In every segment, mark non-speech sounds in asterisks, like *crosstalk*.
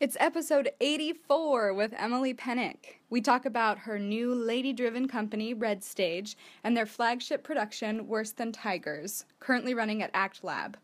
It's episode 84 with Emily Pennick. We talk about her new lady driven company, Red Stage, and their flagship production, Worse Than Tigers, currently running at Act Lab.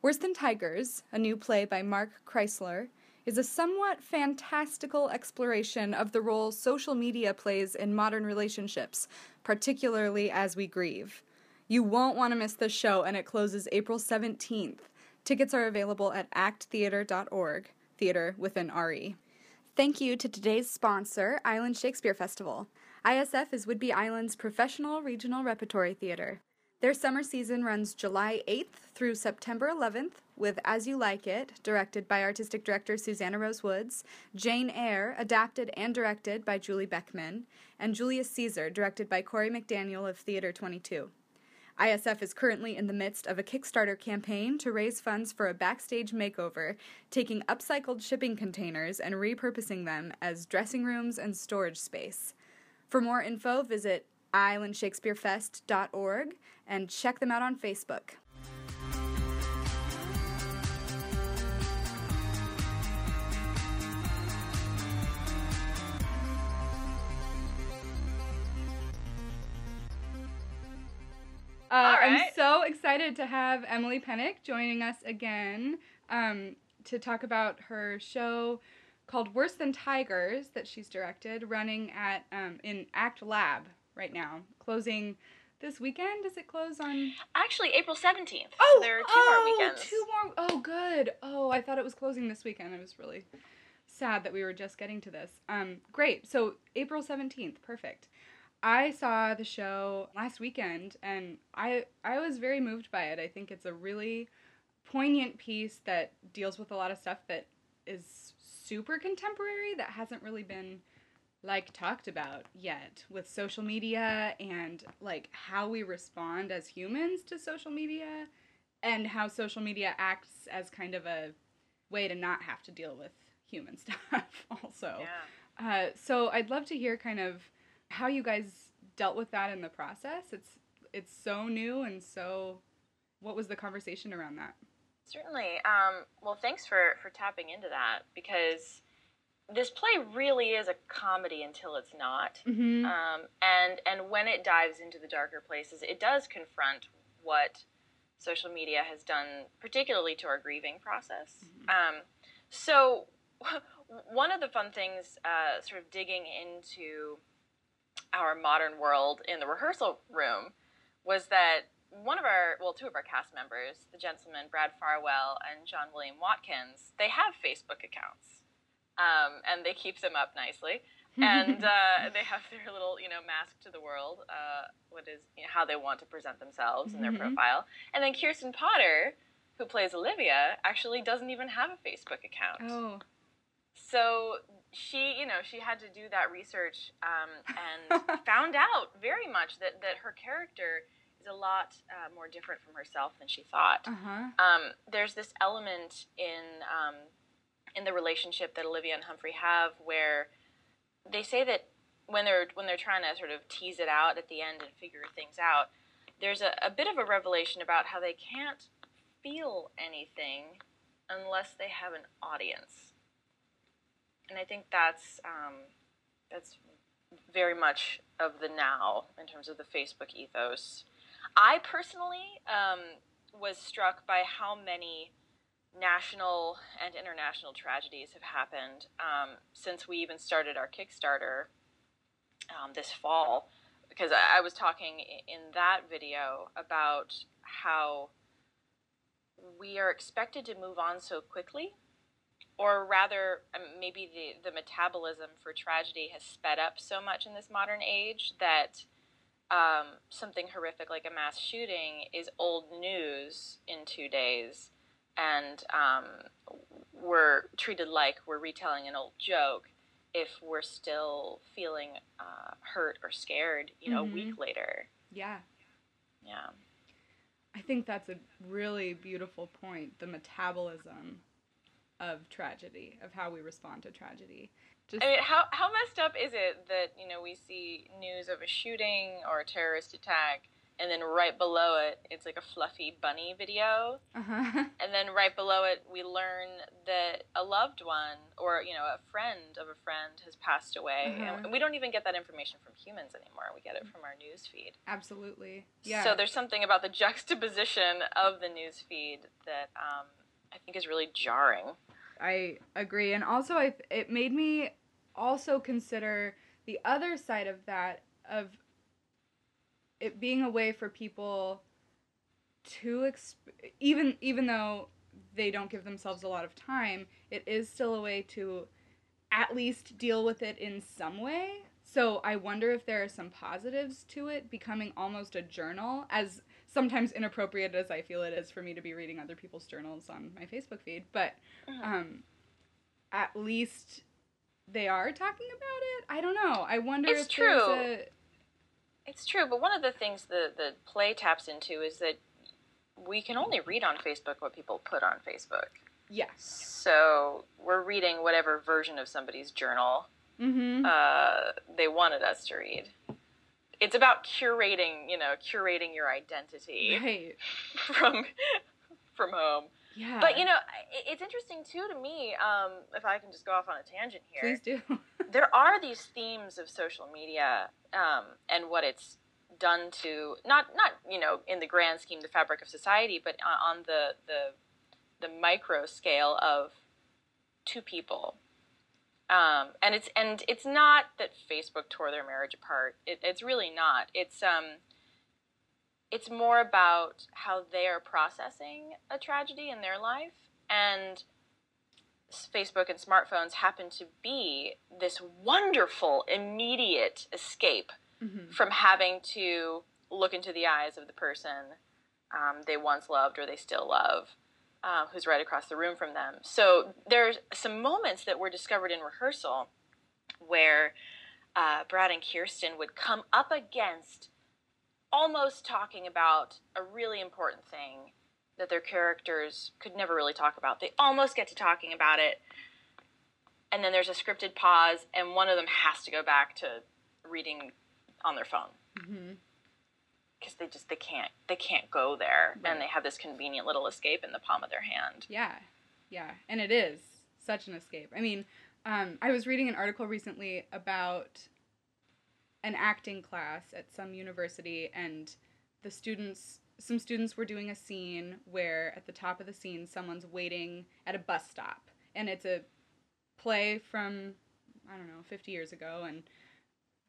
Worse Than Tigers, a new play by Mark Chrysler, is a somewhat fantastical exploration of the role social media plays in modern relationships, particularly as we grieve. You won't want to miss this show, and it closes April 17th. Tickets are available at acttheatre.org theater with an RE. Thank you to today's sponsor, Island Shakespeare Festival. ISF is Whidbey Island's professional regional repertory theater. Their summer season runs July 8th through September 11th with As You Like It, directed by artistic director Susanna Rose Woods, Jane Eyre, adapted and directed by Julie Beckman, and Julius Caesar, directed by Corey McDaniel of Theater 22. ISF is currently in the midst of a Kickstarter campaign to raise funds for a backstage makeover, taking upcycled shipping containers and repurposing them as dressing rooms and storage space. For more info, visit islandshakespearefest.org and check them out on Facebook. Uh, right. I'm so excited to have Emily Pennick joining us again um, to talk about her show called Worse Than Tigers that she's directed, running at um, in Act Lab right now, closing this weekend. Does it close on? Actually, April 17th. Oh, there are two oh, more weekends. Two more. Oh, good. Oh, I thought it was closing this weekend. I was really sad that we were just getting to this. Um, great. So April seventeenth. Perfect. I saw the show last weekend, and I I was very moved by it. I think it's a really poignant piece that deals with a lot of stuff that is super contemporary that hasn't really been like talked about yet with social media and like how we respond as humans to social media and how social media acts as kind of a way to not have to deal with human *laughs* stuff also Yeah. uh, so i'd love to hear kind of how you guys dealt with that in the process it's it's so new and so what was the conversation around that Certainly. Um, well, thanks for, for tapping into that because this play really is a comedy until it's not. mm-hmm. Um, and, and when it dives into the darker places, it does confront what social media has done, particularly to our grieving process. Um, so, *laughs* one of the fun things, uh, sort of digging into our modern world in the rehearsal room, was that one of our, well, two of our cast members, the gentleman Brad Farwell and John William Watkins, they have Facebook accounts, um, and they keep them up nicely. *laughs* and uh, they have their little, you know, mask to the world, uh, what is you know, how they want to present themselves in their Mhm. profile. And then Kirsten Potter, who plays Olivia, actually doesn't even have a Facebook account. oh So she, you know, she had to do that research um, and *laughs* found out very much that, that her character is a lot uh, more different from herself than she thought. uh-huh Um, there's this element in um, in the relationship that Olivia and Humphrey have where they say that when they're when they're trying to sort of tease it out at the end and figure things out, there's a, a bit of a revelation about how they can't feel anything unless they have an audience. And I think that's um, that's very much of the now in terms of the Facebook ethos. I personally um, was struck by how many national and international tragedies have happened um, since we even started our Kickstarter um, this fall. Because I, I was talking in that video about how we are expected to move on so quickly, or rather, um, maybe the, the metabolism for tragedy has sped up so much in this modern age that um, something horrific like a mass shooting is old news in two days, and um, we're treated like we're retelling an old joke if we're still feeling uh, hurt or scared, you know, a week later. yeah Yeah. I think that's a really beautiful point. The metabolism of tragedy, of how we respond to tragedy. Just I mean, how, how messed up is it that, you know, we see news of a shooting or a terrorist attack and then right below it, it's like a fluffy bunny video. Uh-huh. *laughs* And then right below it, we learn that a loved one or you know a friend of a friend has passed away, uh-huh. and we don't even get that information from humans anymore. We get it from our news feed. Absolutely. Yeah. So there's something about the *laughs* juxtaposition of the news feed that um, I think is really jarring. I agree, and also I it made me also consider the other side of that of it being a way for people to exp- even even though they don't give themselves a lot of time, it is still a way to at least deal with it in some way. So I wonder if there are some positives to it becoming almost a journal, as sometimes inappropriate as I feel it is for me to be reading other people's journals on my Facebook feed. But uh-huh. um, at least they are talking about it. I don't know. I wonder it's if true. a it's true, but one of the things the the play taps into is that we can only read on Facebook what people put on Facebook. Yes. So we're reading whatever version of somebody's journal mm-hmm. uh, they wanted us to read. It's about curating, you know, curating your identity right. *laughs* from from home. Yeah. But you know, it's interesting too to me. Um, if I can just go off on a tangent here. Please do. *laughs* there are these themes of social media um, and what it's done to not not you know in the grand scheme the fabric of society, but on the the the micro scale of two people. Um, and it's and it's not that Facebook tore their marriage apart. It, it's really not. It's um, it's more about how they are processing a tragedy in their life and Facebook and smartphones happen to be this wonderful immediate escape mm-hmm. from having to look into the eyes of the person um, they once loved or they still love, uh, who's right across the room from them. So there's some moments that were discovered in rehearsal where uh, Brad and Kirsten would come up against almost talking about a really important thing that their characters could never really talk about. They almost get to talking about it, and then there's a scripted pause, and one of them has to go back to reading on their phone because they just they can't they can't go there, right. and they have this convenient little escape in the palm of their hand. Yeah, yeah, and it is such an escape. I mean, um, I was reading an article recently about an acting class at some university and the students some students were doing a scene where at the top of the scene someone's waiting at a bus stop and it's a play from i don't know 50 years ago and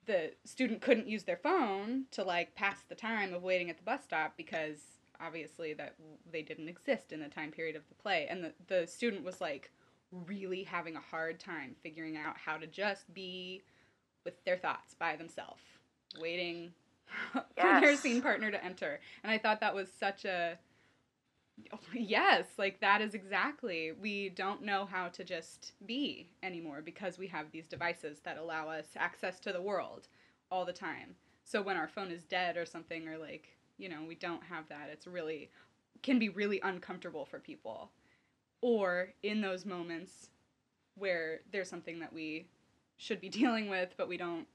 the student couldn't use their phone to like pass the time of waiting at the bus stop because obviously that they didn't exist in the time period of the play and the, the student was like really having a hard time figuring out how to just be with their thoughts by themselves, waiting yes. *laughs* for their scene partner to enter. And I thought that was such a *laughs* yes, like that is exactly. We don't know how to just be anymore because we have these devices that allow us access to the world all the time. So when our phone is dead or something or like, you know, we don't have that, it's really can be really uncomfortable for people. Or in those moments where there's something that we should be *laughs* dealing with, but we don't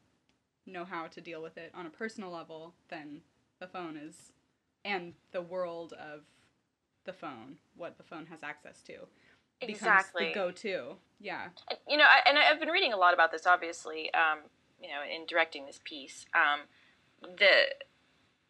know how to deal with it on a personal level, then the phone is, and the world of the phone, what the phone has access to, exactly. the go-to. Yeah. You know, I, and I've been reading a lot about this, obviously. Um, you know, in directing this piece, um, the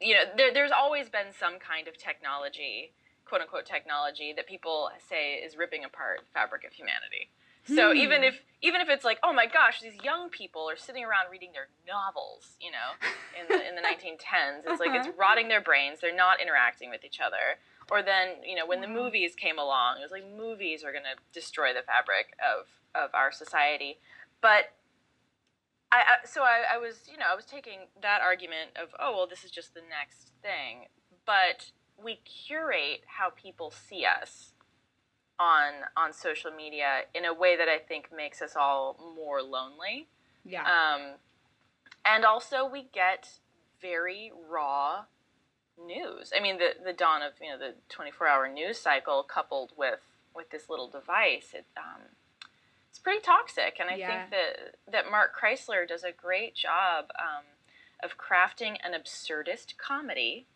you know, there, there's always been some kind of technology, quote unquote technology, that people say is ripping apart the fabric of humanity. So hmm. even if even if it's like, oh my gosh, these young people are sitting around reading their novels, you know, in the in the *laughs* 1910s, it's like it's uh-huh. rotting their brains. They're not interacting with each other. Or then, you know, when the movies came along, it was like movies are going to destroy the fabric of of our society. But I, I so I, I was, you know, I was taking that argument of, oh well, this is just the next thing. But we curate how people see us on on social media in a way that I think makes us all more lonely. Yeah. Um, and also we get very raw news. I mean, the the dawn of you know the 24 hour news cycle coupled with with this little device, it um, it's pretty toxic. And I yeah. think that that Mark Chrysler does a great job um, of crafting an absurdist comedy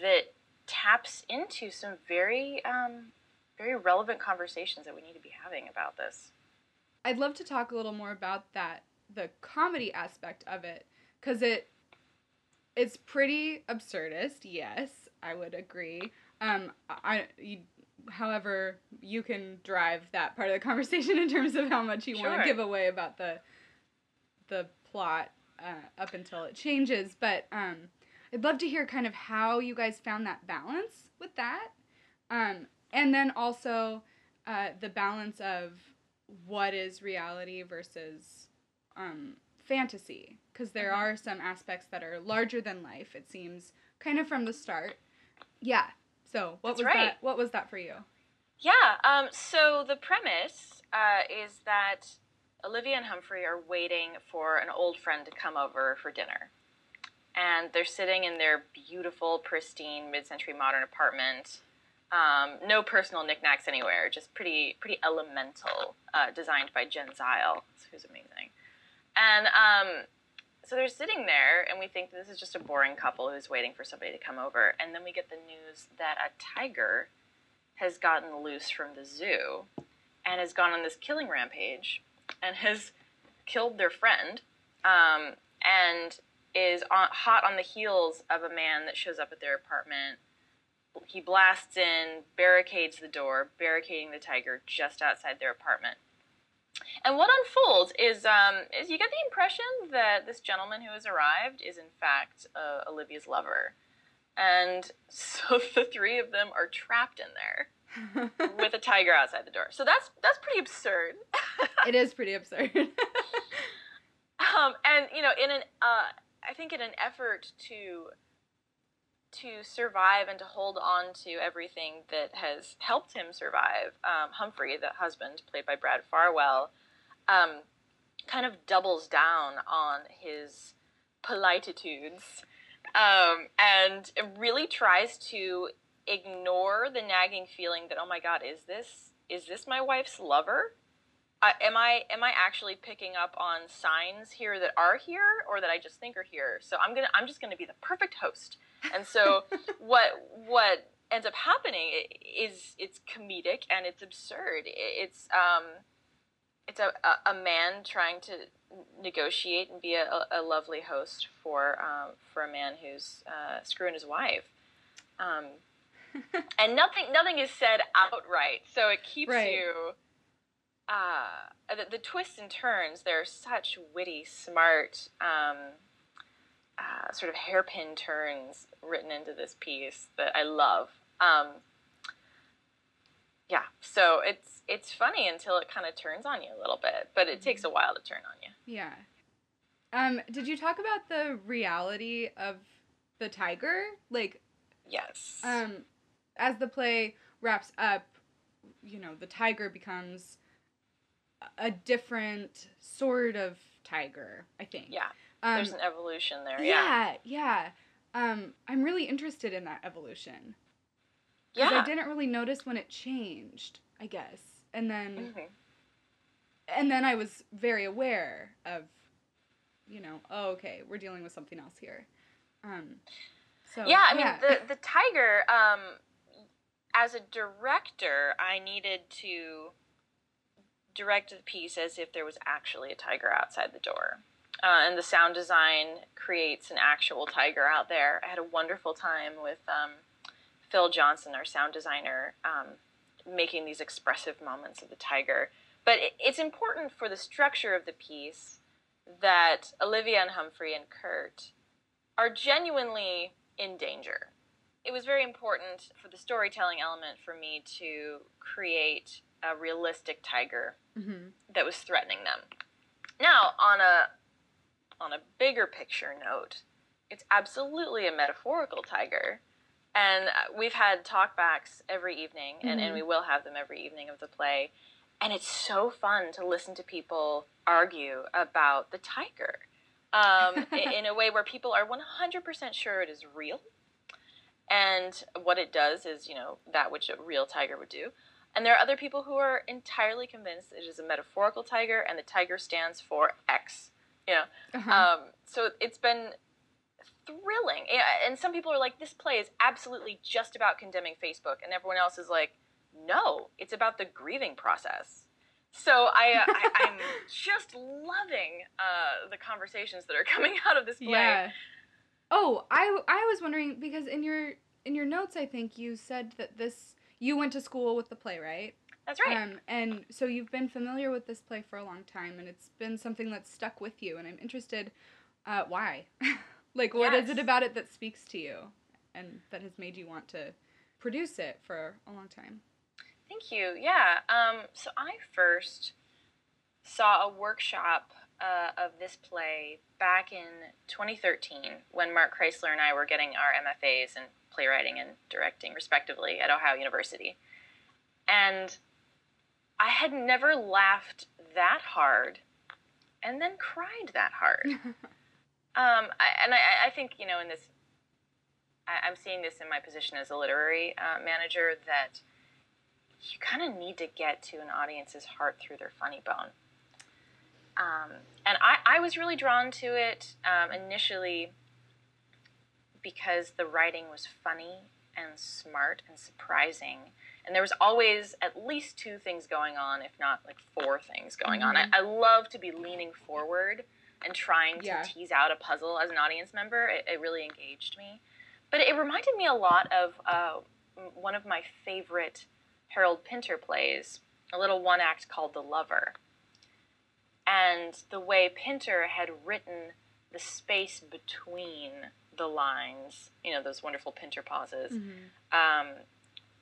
that taps into some very um, very relevant conversations that we need to be having about this. I'd love to talk a little more about that, the comedy aspect of it, because it it's pretty absurdist. Yes, I would agree. Um, I, you, however, you can drive that part of the *laughs* conversation in terms of how much you want to give away about the the plot uh, up until it changes. But um, I'd love to hear kind of how you guys found that balance with that, um, and then also uh, the balance of what is reality versus um, fantasy, because there Mhm. are some aspects that are larger than life. It seems kind of from the start. Yeah. So what That's was right. that? What was that for you? Yeah. Um, so the premise uh, is that Olivia and Humphrey are waiting for an old friend to come over for dinner, and they're sitting in their beautiful, pristine, mid-century modern apartment. Um, no personal knickknacks anywhere, just pretty, pretty elemental, uh, designed by Jen Zeyl, who's amazing. And um, so they're sitting there, and we think this is just a boring couple who's waiting for somebody to come over. And then we get the news that a tiger has gotten loose from the zoo and has gone on this killing rampage and has killed their friend um, and is on, hot on the heels of a man that shows up at their apartment. He blasts in, barricades the door, barricading the tiger just outside their apartment. And what unfolds is, um, is you get the impression that this gentleman who has arrived is in fact uh, Olivia's lover, and so *laughs* the three of them are trapped in there *laughs* with a tiger outside the door. So that's that's pretty absurd. *laughs* it is pretty absurd. Um, and you know, in an uh, I think in an effort to to survive and to hold on to everything that has helped him survive, um, Humphrey, the husband, played by Brad Farwell, um, kind of doubles down on his polititudes um, and really tries to ignore the nagging feeling that oh my god is this is this my wife's lover I am I am I actually picking up on signs here that are here or that I just think are here? So I'm gonna I'm just gonna be the perfect host. And so what what ends up happening is it's comedic and it's absurd. It's um it's a, a, man trying to negotiate and be a, a lovely host for um, for a man who's uh, screwing his wife. Um, *laughs* and nothing nothing is said outright, so it keeps Right. you uh, the, the twists and turns, they're such witty, smart, um, uh, sort of hairpin turns written into this piece that I love. Um, yeah, so it's it's funny until it kind of turns on you a little bit, but it takes a while to turn on you. yeah. Um, did you talk about the reality of the tiger? Like, Yes. um, as the play wraps up, you know, the tiger becomes a- a different sort of tiger, I think. yeah, Um, there's an evolution there. Yeah. yeah, yeah. Um, I'm really interested in that evolution. Yeah. I didn't really notice when it changed, I guess. And then Mhm. and then I was very aware of you know, oh okay, we're dealing with something else here. Um so yeah, I mean the the tiger. Um, as a director, I needed to direct the piece as if there was actually a tiger outside the door, uh, and the sound design creates an actual tiger out there. I had a wonderful time with um, Phil Johnson, our sound designer, um, making these expressive moments of the tiger. But it, it's important for the structure of the piece that Olivia and Humphrey and Kurt are genuinely in danger. It was very important for the storytelling element for me to create a realistic tiger Mhm. that was threatening them. Now, on a on a bigger picture note, it's absolutely a metaphorical tiger. And uh, we've had talkbacks every evening, and, and Mhm. we will have them every evening of the play. And it's so fun to listen to people argue about the tiger um, *laughs* in a way where people are 100% sure it is real. And what it does is, you know, that which a real tiger would do. And there are other people who are entirely convinced it is a metaphorical tiger and the tiger stands for X. You know, Uh-huh. um, so it's been thrilling. And some people are like, this play is absolutely just about condemning Facebook, and everyone else is like, no, it's about the grieving process. So I, uh, I *laughs* am just loving uh, the conversations that are *laughs* coming out of this play. Yeah. Oh, I I was wondering because in your in your notes I think you said that this you went to school with the play, right? That's right. Um, and so you've been familiar with this play for a long time, and it's been something that's stuck with you. And I'm interested, uh, why? *laughs* like, what yes. is it about it that speaks to you, and that has made you want to produce it for a long time? Thank you. Yeah. Um, so I first saw a workshop uh, of this play back in 2013 when Mark Chrysler and I were getting our MFAs in playwriting and directing, respectively, at Ohio University. And I had never laughed that hard and then cried that hard. *laughs* um, I, and I, I, think, you know, in this, I, am seeing this in my position as a literary uh, manager that you kind of need to get to an audience's heart through their funny bone. Um, and I, I was really drawn to it um, initially because the writing was funny and smart and surprising. And there was always at least two things going on, if not like four things going mm-hmm. on. I, I, love to be leaning forward and trying to yeah. tease out a puzzle as an audience member. It, it, really engaged me. But it reminded me a lot of uh, one of my favorite Harold Pinter plays, a little one act called The Lover. And the way Pinter had written the space between the lines, you know, those wonderful Pinter pauses, mm-hmm. um,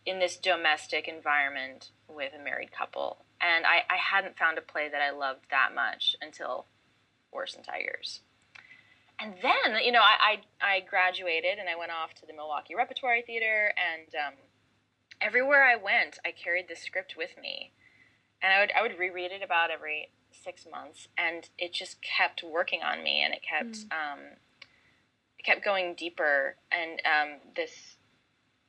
in this domestic environment with a married couple. And I, I hadn't found a play that I loved that much until Worse Than Tigers. And then, you know, I, I, I graduated and I went off to the Milwaukee Repertory Theater, and um, everywhere I went, I carried this script with me. And I would, I would reread it about every six months, and it just kept working on me, and it kept mm. um, kept going deeper and um, this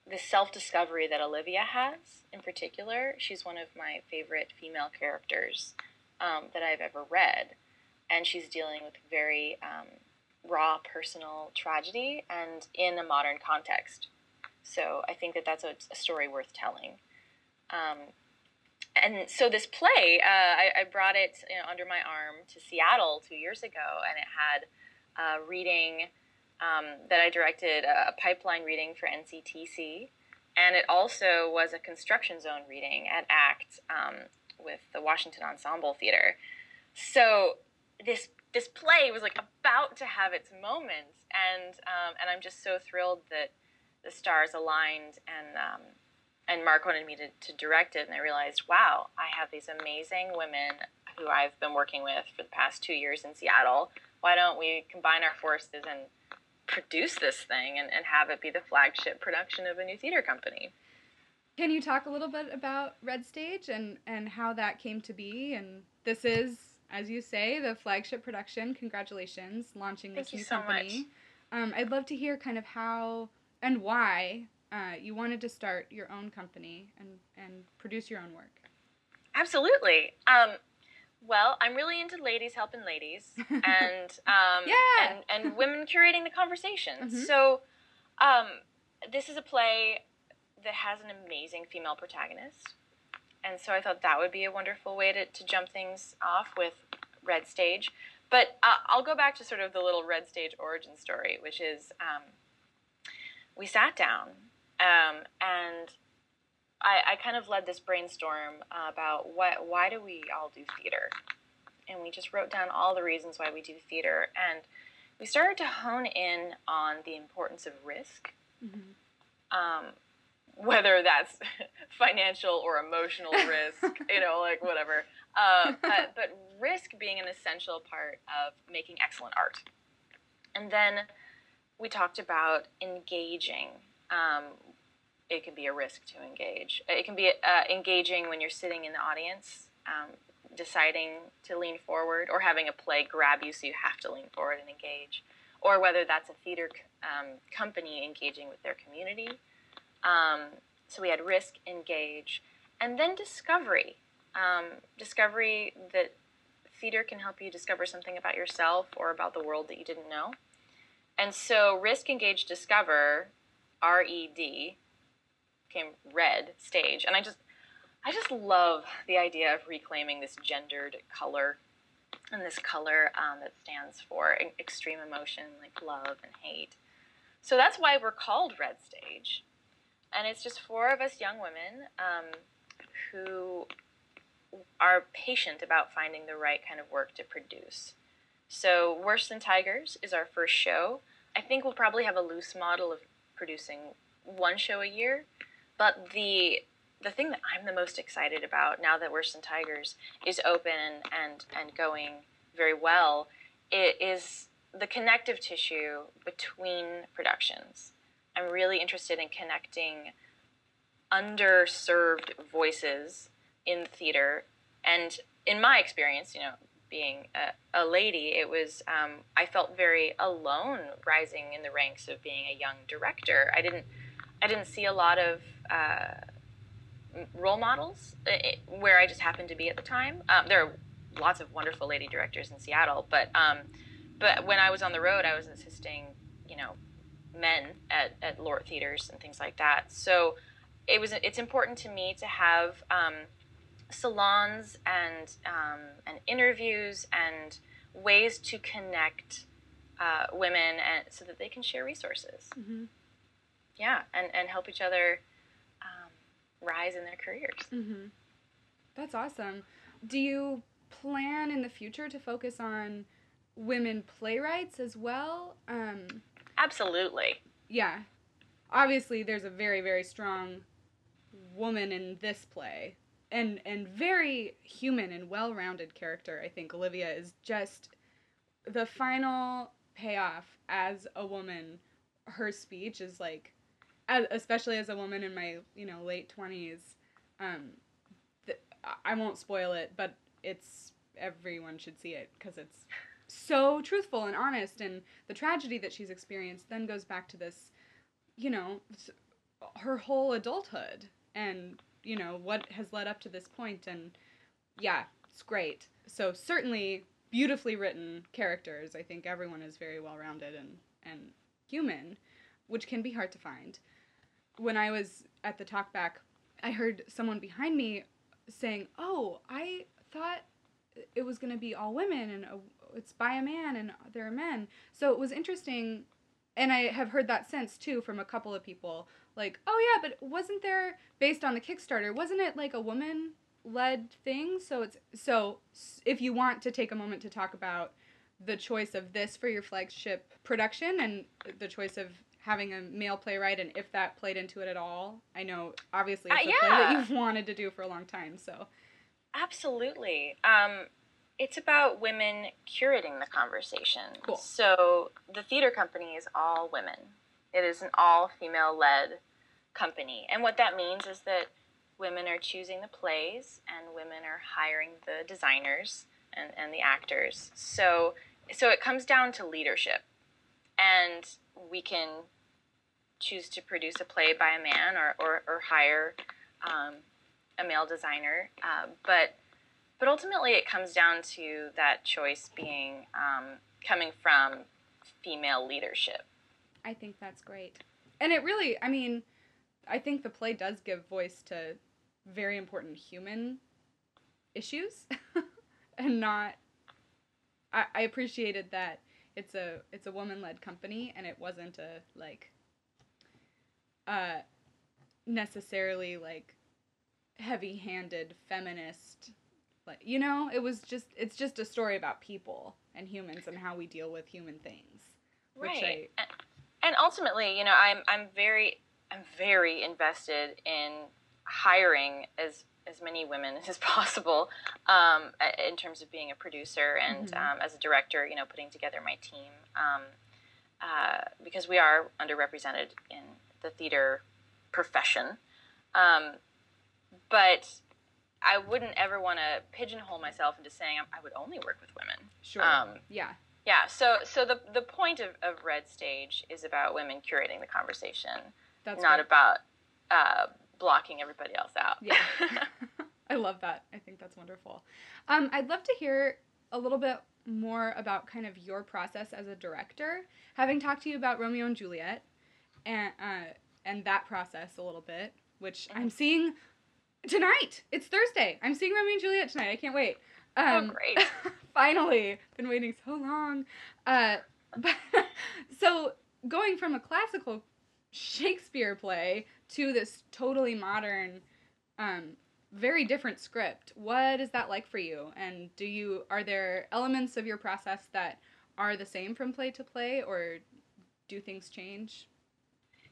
this self discovery that Olivia has in particular. She's one of my favorite female characters um, that I've ever read, and she's dealing with very um, raw personal tragedy and in a modern context. So I think that that's a, a story worth telling. Um, and so this play, uh, I, I, brought it you know, under my arm to Seattle two years ago, and it had a reading um, that I directed a, pipeline reading for NCTC, and it also was a construction zone reading at ACT um, with the Washington Ensemble Theater. So this this play was like about to have its moment, and um, and I'm just so thrilled that the stars aligned and um, and Mark wanted me to, to direct it, and I realized, wow, I have these amazing women who I've been working with for the past two years in Seattle. Why don't we combine our forces and produce this thing and, and have it be the flagship production of a new theater company. Can you talk a little bit about Red Stage and, and how that came to be? And this is, as you say, the flagship production. Congratulations, launching Thank this new so company. Um, I'd love to hear kind of how and why uh, you wanted to start your own company and, and produce your own work. Absolutely. Um, well, I'm really into ladies helping ladies *laughs* and um, yeah. and, and women curating the conversations. Mm-hmm. So um, this is a play that has an amazing female protagonist. And so I thought that would be a wonderful way to, to jump things off with Red Stage. But uh, I'll go back to sort of the little Red Stage origin story, which is um, we sat down um, and I, I kind of led this brainstorm about what why do we all do theater, and we just wrote down all the reasons why we do theater, and we started to hone in on the importance of risk, mm-hmm. um, whether that's *laughs* financial or emotional *laughs* risk, you know, like whatever. Uh, *laughs* but, but risk being an essential part of making excellent art, and then we talked about engaging. Um, it can be a risk to engage. It can be uh, engaging when you're sitting in the audience, um, deciding to lean forward, or having a play grab you so you have to lean forward and engage, or whether that's a theater um, company engaging with their community. Um, so we had risk, engage, and then discovery. Um, discovery that theater can help you discover something about yourself or about the world that you didn't know And so Risk, Engage, Discover, R E D, came Red Stage. And I just, I just love the idea of reclaiming this gendered color and this color um, that stands for extreme emotion like love and hate. So that's why we're called Red Stage. And it's just four of us young women um, who are patient about finding the right kind of work to produce. So, Worse Than Tigers is our first show. I think we'll probably have a loose model of producing one show a year, but the the thing that I'm the most excited about now that Worse Than Tigers is open and and going very well, it is the connective tissue between productions. I'm really interested in connecting underserved voices in theater. And in my experience, you know, being a, a lady, it was, um, I felt very alone rising in the ranks of being a young director. I didn't, I didn't see a lot of uh, role models uh, where I just happened to be at the time. Um, there are lots of wonderful lady directors in Seattle, but, um, but when I was on the road, I was assisting, you know, men at, at LORT theaters and things like that. So it was it's important to me to have um, salons and um, and interviews and ways to connect uh, women and so that they can share resources. Mm-hmm. Yeah, and and help each other um, rise in their careers. Mm-hmm. That's awesome. Do you plan in the future to focus on women playwrights as well? Um, Absolutely. Yeah. Obviously, there's a very, very strong woman in this play. And, and very human and well-rounded character. I think Olivia is just the final payoff as a woman. Her speech is like, especially as a woman in my you know late twenties. Um, th- I won't spoil it, but it's everyone should see it because it's so truthful and honest and the tragedy that she's experienced then goes back to this you know her whole adulthood and you know what has led up to this point and yeah it's great so certainly beautifully written characters i think everyone is very well rounded and and human which can be hard to find when i was at the talkback i heard someone behind me saying oh i thought it was going to be all women and oh, it's by a man and there are men. So it was interesting, and I have heard that since too from a couple of people. Like, oh yeah, but wasn't there based on the Kickstarter? Wasn't it like a woman led thing? So it's so if you want to take a moment to talk about the choice of this for your flagship production and the choice of having a male playwright and if that played into it at all. I know obviously it's uh, a yeah. play that you've *laughs* wanted to do for a long time, so Absolutely. Um, it's about women curating the conversation. Cool. So the theater company is all women. It is an all female led company. And what that means is that women are choosing the plays and women are hiring the designers and, and the actors. So so it comes down to leadership. And we can choose to produce a play by a man or, or, or hire um, a male designer. Uh, but but ultimately, it comes down to that choice being um, coming from female leadership. I think that's great. And it really, I mean, I think the play does give voice to very important human issues *laughs* and not I, I appreciated that it's a it's a woman led company and it wasn't a like uh necessarily like heavy handed feminist like you know? It was just it's just a story about people and humans and how we deal with human things right. I, and ultimately you know i'm i'm very i'm very invested in hiring as as many women *laughs* as possible um, in terms of being a producer and mm-hmm. um, as a director you know putting together my team um, uh, because we are underrepresented in the theater profession um, but I wouldn't ever want to pigeonhole myself into saying I would only work with women. Sure. Um, yeah. Yeah. So so the the point of, of Red Stage is about women curating the conversation. That's not great. about uh, blocking everybody else out. Yeah. *laughs* I love that. I think that's wonderful. Um, I'd love to hear a little bit more about kind of your process as a director, having talked to you about Romeo and Juliet, and uh, and that process a little bit, which I'm seeing tonight. It's Thursday. I'm seeing Romeo and Juliet tonight. I can't wait. Um, oh, great! *laughs* finally, been waiting so long. Uh, *laughs* but so going from a classical Shakespeare play to this totally modern, um, very different script. What is that like for you? And do you are there elements of your process that are the same from play to play, or do things change?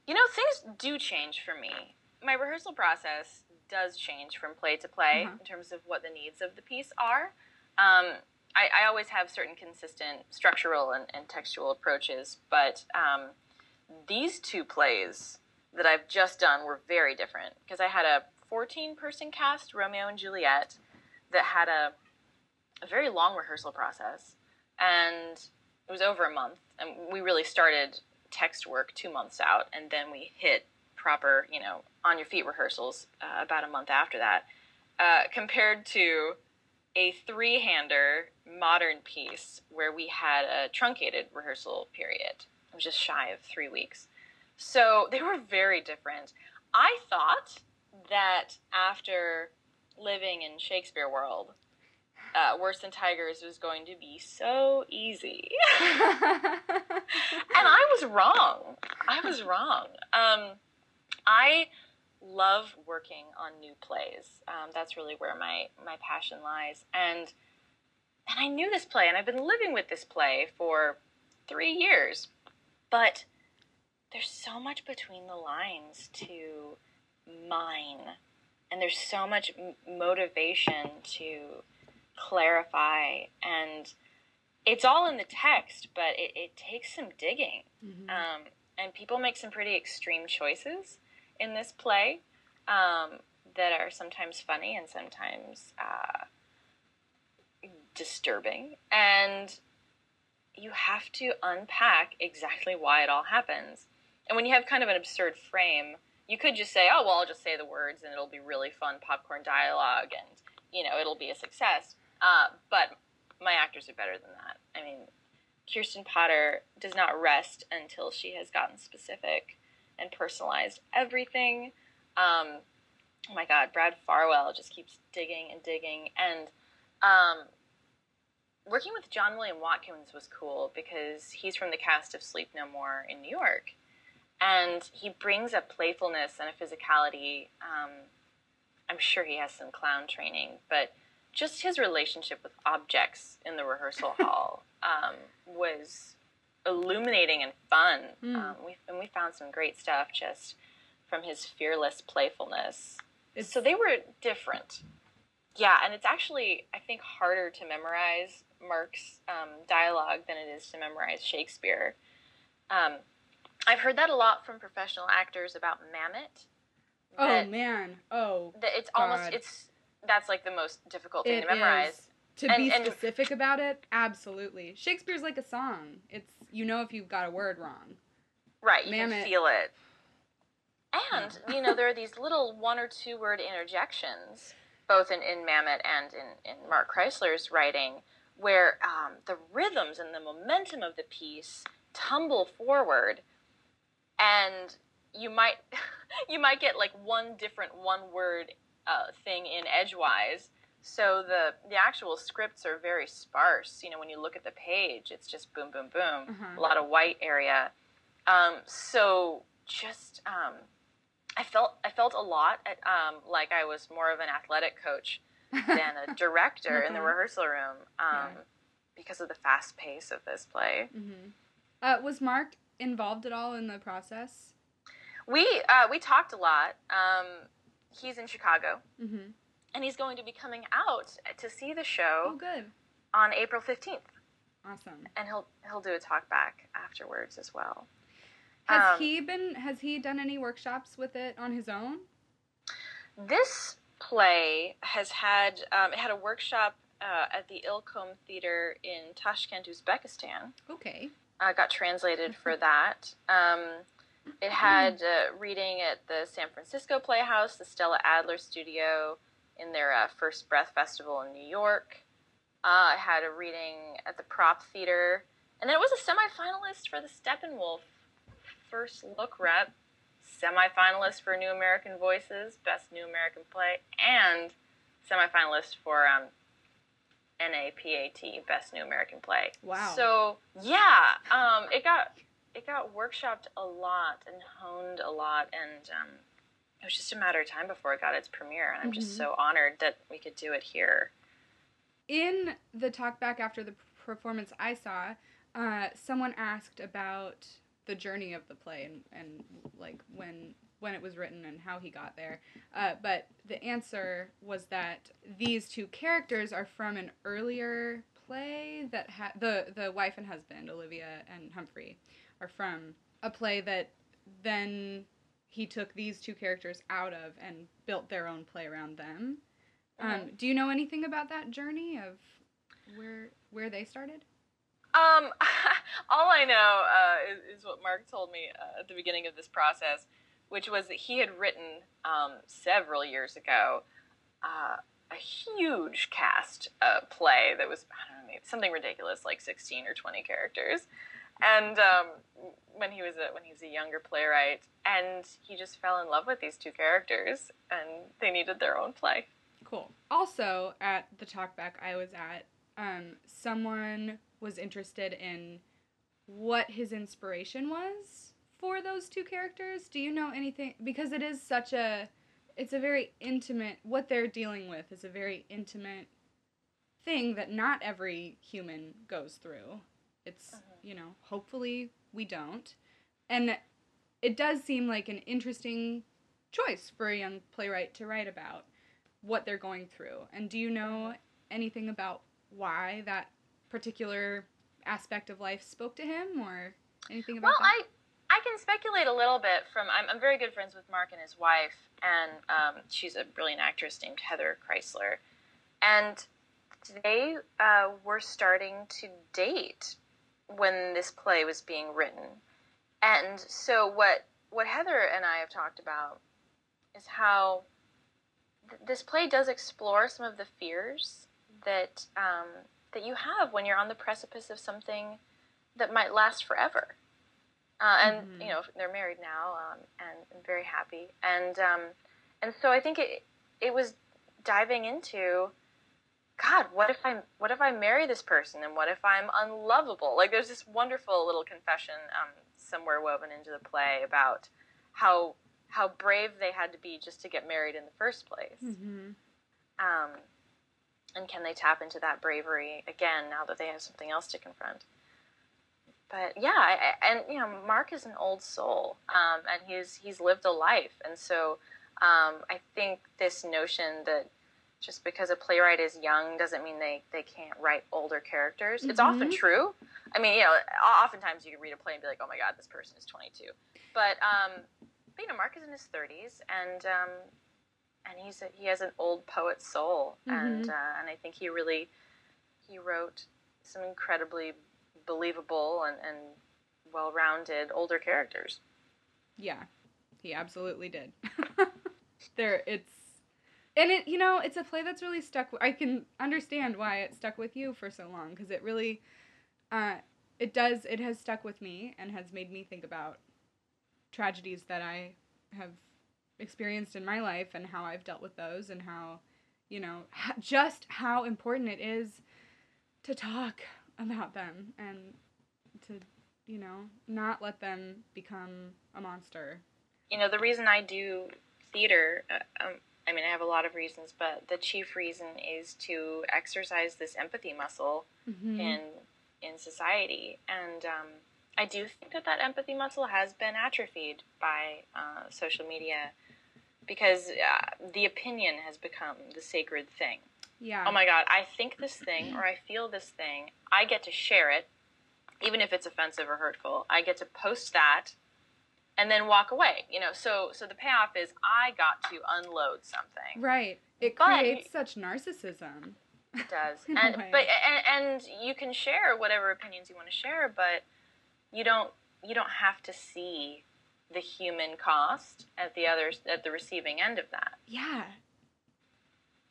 You know, things do change for me. My rehearsal process does change from play to play uh-huh. in terms of what the needs of the piece are. Um, I, I, always have certain consistent structural and, and textual approaches, but um, these two plays that I've just done were very different because I had a 14 person cast, Romeo and Juliet, that had a, a very long rehearsal process. And it was over a month. And we really started text work two months out. And then we hit proper, you know, on your feet rehearsals uh, about a month after that. Uh, compared to a three hander modern piece where we had a truncated rehearsal period. It was just shy of three weeks. So *laughs* they were very different. I thought that after living in Shakespeare world, uh, Worse Than Tigers was going to be so easy. *laughs* and I was wrong. I was wrong. Um, I love working on new plays. Um, that's really where my, my passion lies. And and I knew this play, and I've been living with this play for three years. But there's so much between the lines to mine, and there's so much m- motivation to clarify, and it's all in the text, but it, it takes some digging. Mm-hmm. Um, and people make some pretty extreme choices in this play um, that are sometimes funny and sometimes uh, disturbing. And you have to unpack exactly why it all happens. And when you have kind of an absurd frame, you could just say, oh, well, I'll just say the words and it'll be really fun popcorn dialogue and, you know, it'll be a success. Uh, but my actors are better than that. I mean, Kirsten Potter does not rest until she has gotten specific and personalized everything. Um, oh my God, Brad Farwell just keeps digging and digging. And um, working with John William Watkins was cool because he's from the cast of Sleep No More in New York. And he brings a playfulness and a physicality. Um, I'm sure he has some clown training, but just his relationship with objects in the rehearsal *laughs* hall um, was illuminating and fun. Mm. Um, we, and we found some great stuff just from his fearless playfulness. It's, so they were different. Yeah, and it's actually, I think, harder to memorize Mark's um, dialogue than it is to memorize Shakespeare. Um, I've heard that a lot from professional actors about Mamet. Oh man! Oh, that it's God. almost it's that's like the most difficult thing it to memorize. Is. To and, be specific about it, absolutely. Shakespeare's like a song. It's you know if you've got a word wrong. Right, you Mamet, can feel it. And you know there are these little one or two word interjections, both in, in Mamet and in, in Mark Chrysler's writing, where um, the rhythms and the momentum of the piece tumble forward and you might *laughs* you might get like one different one word uh, thing in edgewise. So the the actual scripts are very sparse you know when you look at the page it's just boom boom boom. Mm-hmm. a lot of white area. Um, so just um, I felt I felt a lot at, um, like I was more of an athletic coach than a *laughs* director mm-hmm. in the mm-hmm. rehearsal room um, yeah. because of the fast pace of this play. Mm-hmm. Uh, was Mark involved at all in the process? We uh, we talked a lot. Um, he's in Chicago, mm-hmm. and he's going to be coming out to see the show. Oh, good. On April fifteenth. Awesome. And he'll he'll do a talk back afterwards as well. Has um, he been? Has he done any workshops with it on his own? This play has had um, it had a workshop uh, at the Ilkhom Theater in Tashkent, Uzbekistan. Okay. Uh, got translated for *laughs* that. Um, it had uh, reading at the San Francisco Playhouse, the Stella Adler Studio, in their uh, First Breath Festival in New York. Uh, I had a reading at the Prop Theater, and then it was a semifinalist for the Steppenwolf First Look Rep, semifinalist for New American Voices, Best New American Play, and semifinalist for um, NAPAT, Best New American Play. Wow. So yeah, um, it got it got workshopped a lot and honed a lot, and um, it was just a matter of time before it got its premiere. And I'm just Mhm. so honored that we could do it here. In the talk back after the performance I saw, uh, someone asked about the journey of the play and, and like when when it was written and how he got there. Uh, but the answer was that these two characters are from an earlier play that had the the wife and husband Olivia and Humphrey are from a play that then he took these two characters out of and built their own play around them. Um, do you know anything about that journey of where where they started? Um, *laughs* all I know uh, is, is what Mark told me uh, at the beginning of this process, which was that he had written um, several years ago uh, a huge cast play that was I don't know maybe something ridiculous like sixteen or twenty characters, and um, when he was a when he was a younger playwright, and he just fell in love with these two characters, and they needed their own play. Cool. Also, at the talkback I was at, um, someone was interested in what his inspiration was for those two characters. Do you know anything? Because it is such a, it's a very intimate. What they're dealing with is a very intimate thing that not every human goes through. It's Mhm. you know, hopefully we don't, and it does seem like an interesting choice for a young playwright to write about what they're going through. And do you know anything about why that particular aspect of life spoke to him or anything about Well, that? I I can speculate a little bit from I'm, I'm very good friends with Mark and his wife, and um, she's a brilliant actress named Heather Chrysler, and they uh, were starting to date when this play was being written, and so what what Heather and I have talked about is how th- this play does explore some of the fears that um, that you have when you're on the precipice of something that might last forever. Uh, and Mhm. you know they're married now um, and, and very happy, and um, and so I think it it was diving into, God, what if I what if I marry this person, and what if I'm unlovable? Like there's this wonderful little confession um, somewhere woven into the play about how how brave they had to be just to get married in the first place. Mm-hmm. And can they tap into that bravery again now that they have something else to confront? But yeah, I, and you know, Mark is an old soul, um, and he's he's lived a life, and so um, I think this notion that just because a playwright is young doesn't mean they, they can't write older characters. It's often Mhm. true. I mean, you know, oftentimes you can read a play and be like, oh my god, this person is 22. But, um, but you know, Mark is in his 30s, and um, and he's a, he has an old poet's soul, and Mhm. uh, and I think he really he wrote some incredibly believable and, and well-rounded older characters. Yeah, he absolutely did. *laughs* there, it's, and it, you know, it's a play that's really stuck. I can understand why it stuck with you for so long because it really, uh, it does. It has stuck with me and has made me think about tragedies that I have experienced in my life and how I've dealt with those and how, you know, just how important it is to talk about them and to, you know, not let them become a monster. You know, the reason I do theater, uh, um, I mean, I have a lot of reasons, but the chief reason is to exercise this empathy muscle Mm-hmm. in in society, and um, I do think that that empathy muscle has been atrophied by uh, social media because uh, the opinion has become the sacred thing. yeah. Oh my God, I think this thing or I feel this thing. I get to share it, even if it's offensive or hurtful. I get to post that and then walk away. You know, so so the payoff is I got to unload something. Right. It But- creates such narcissism. It does, *laughs* and but and, and you can share whatever opinions you want to share, but you don't you don't have to see the human cost at the other at the receiving end of that. Yeah.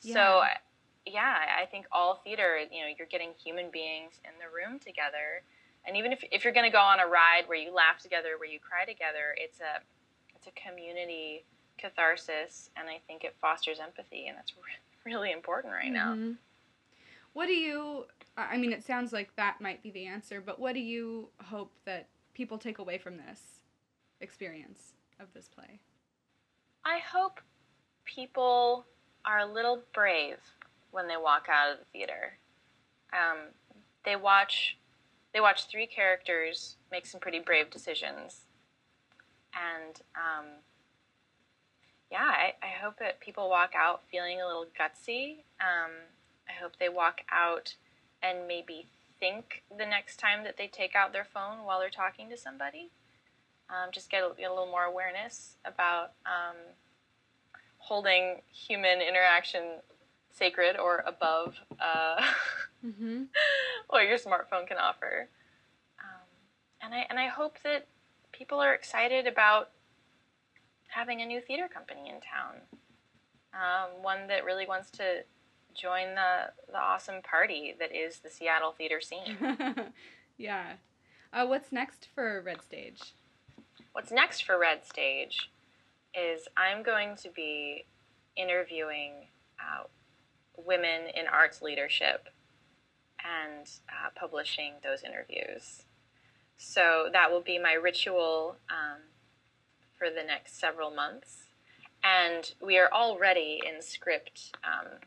So, Yeah. I- yeah, I think all theater, you know, you're getting human beings in the room together. And even if, if you're going to go on a ride where you laugh together, where you cry together, it's a, it's a community catharsis. And I think it fosters empathy. And that's really important right now. Mm-hmm. What do you, I mean, it sounds like that might be the answer, but what do you hope that people take away from this experience of this play? I hope people are a little brave when they walk out of the theater. Um, they watch they watch three characters make some pretty brave decisions, and um, yeah, I, I hope that people walk out feeling a little gutsy. Um, I hope they walk out and maybe think the next time that they take out their phone while they're talking to somebody. Um, just get a, get a, little more awareness about um, holding human interaction sacred or above uh, *laughs* mm-hmm. what your smartphone can offer. Um, and I and I hope that people are excited about having a new theater company in town, um, one that really wants to join the the awesome party that is the Seattle theater scene. *laughs* yeah. Uh, what's next for Red Stage? What's next for Red Stage is I'm going to be interviewing uh, women in arts leadership and uh, publishing those interviews. So that will be my ritual um, for the next several months. And we are already in script um,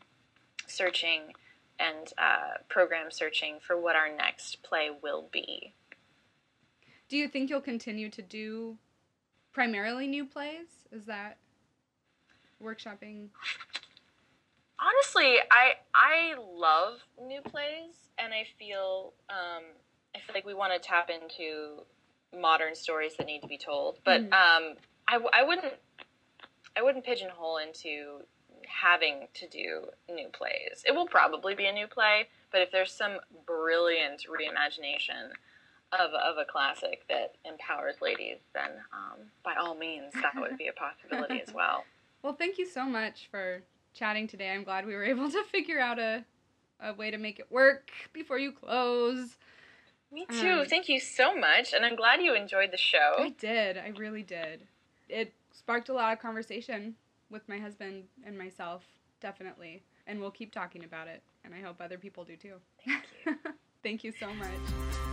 searching and uh, program searching for what our next play will be. Do you think you'll continue to do primarily new plays? Is that workshopping? honestly, I I love new plays, and I feel um, I feel like we want to tap into modern stories that need to be told. But mm. um, I, I wouldn't I wouldn't pigeonhole into having to do new plays. It will probably be a new play, but if there's some brilliant reimagination of, of a classic that empowers ladies, then um, by all means, that would be a possibility as well. *laughs* Well, thank you so much for chatting today. I'm glad we were able to figure out a, a way to make it work before you close. Me too. Um, Thank you so much. And I'm glad you enjoyed the show. I did. I really did. It sparked a lot of conversation with my husband and myself, definitely. And we'll keep talking about it. And I hope other people do too. Thank you. *laughs* Thank you so much.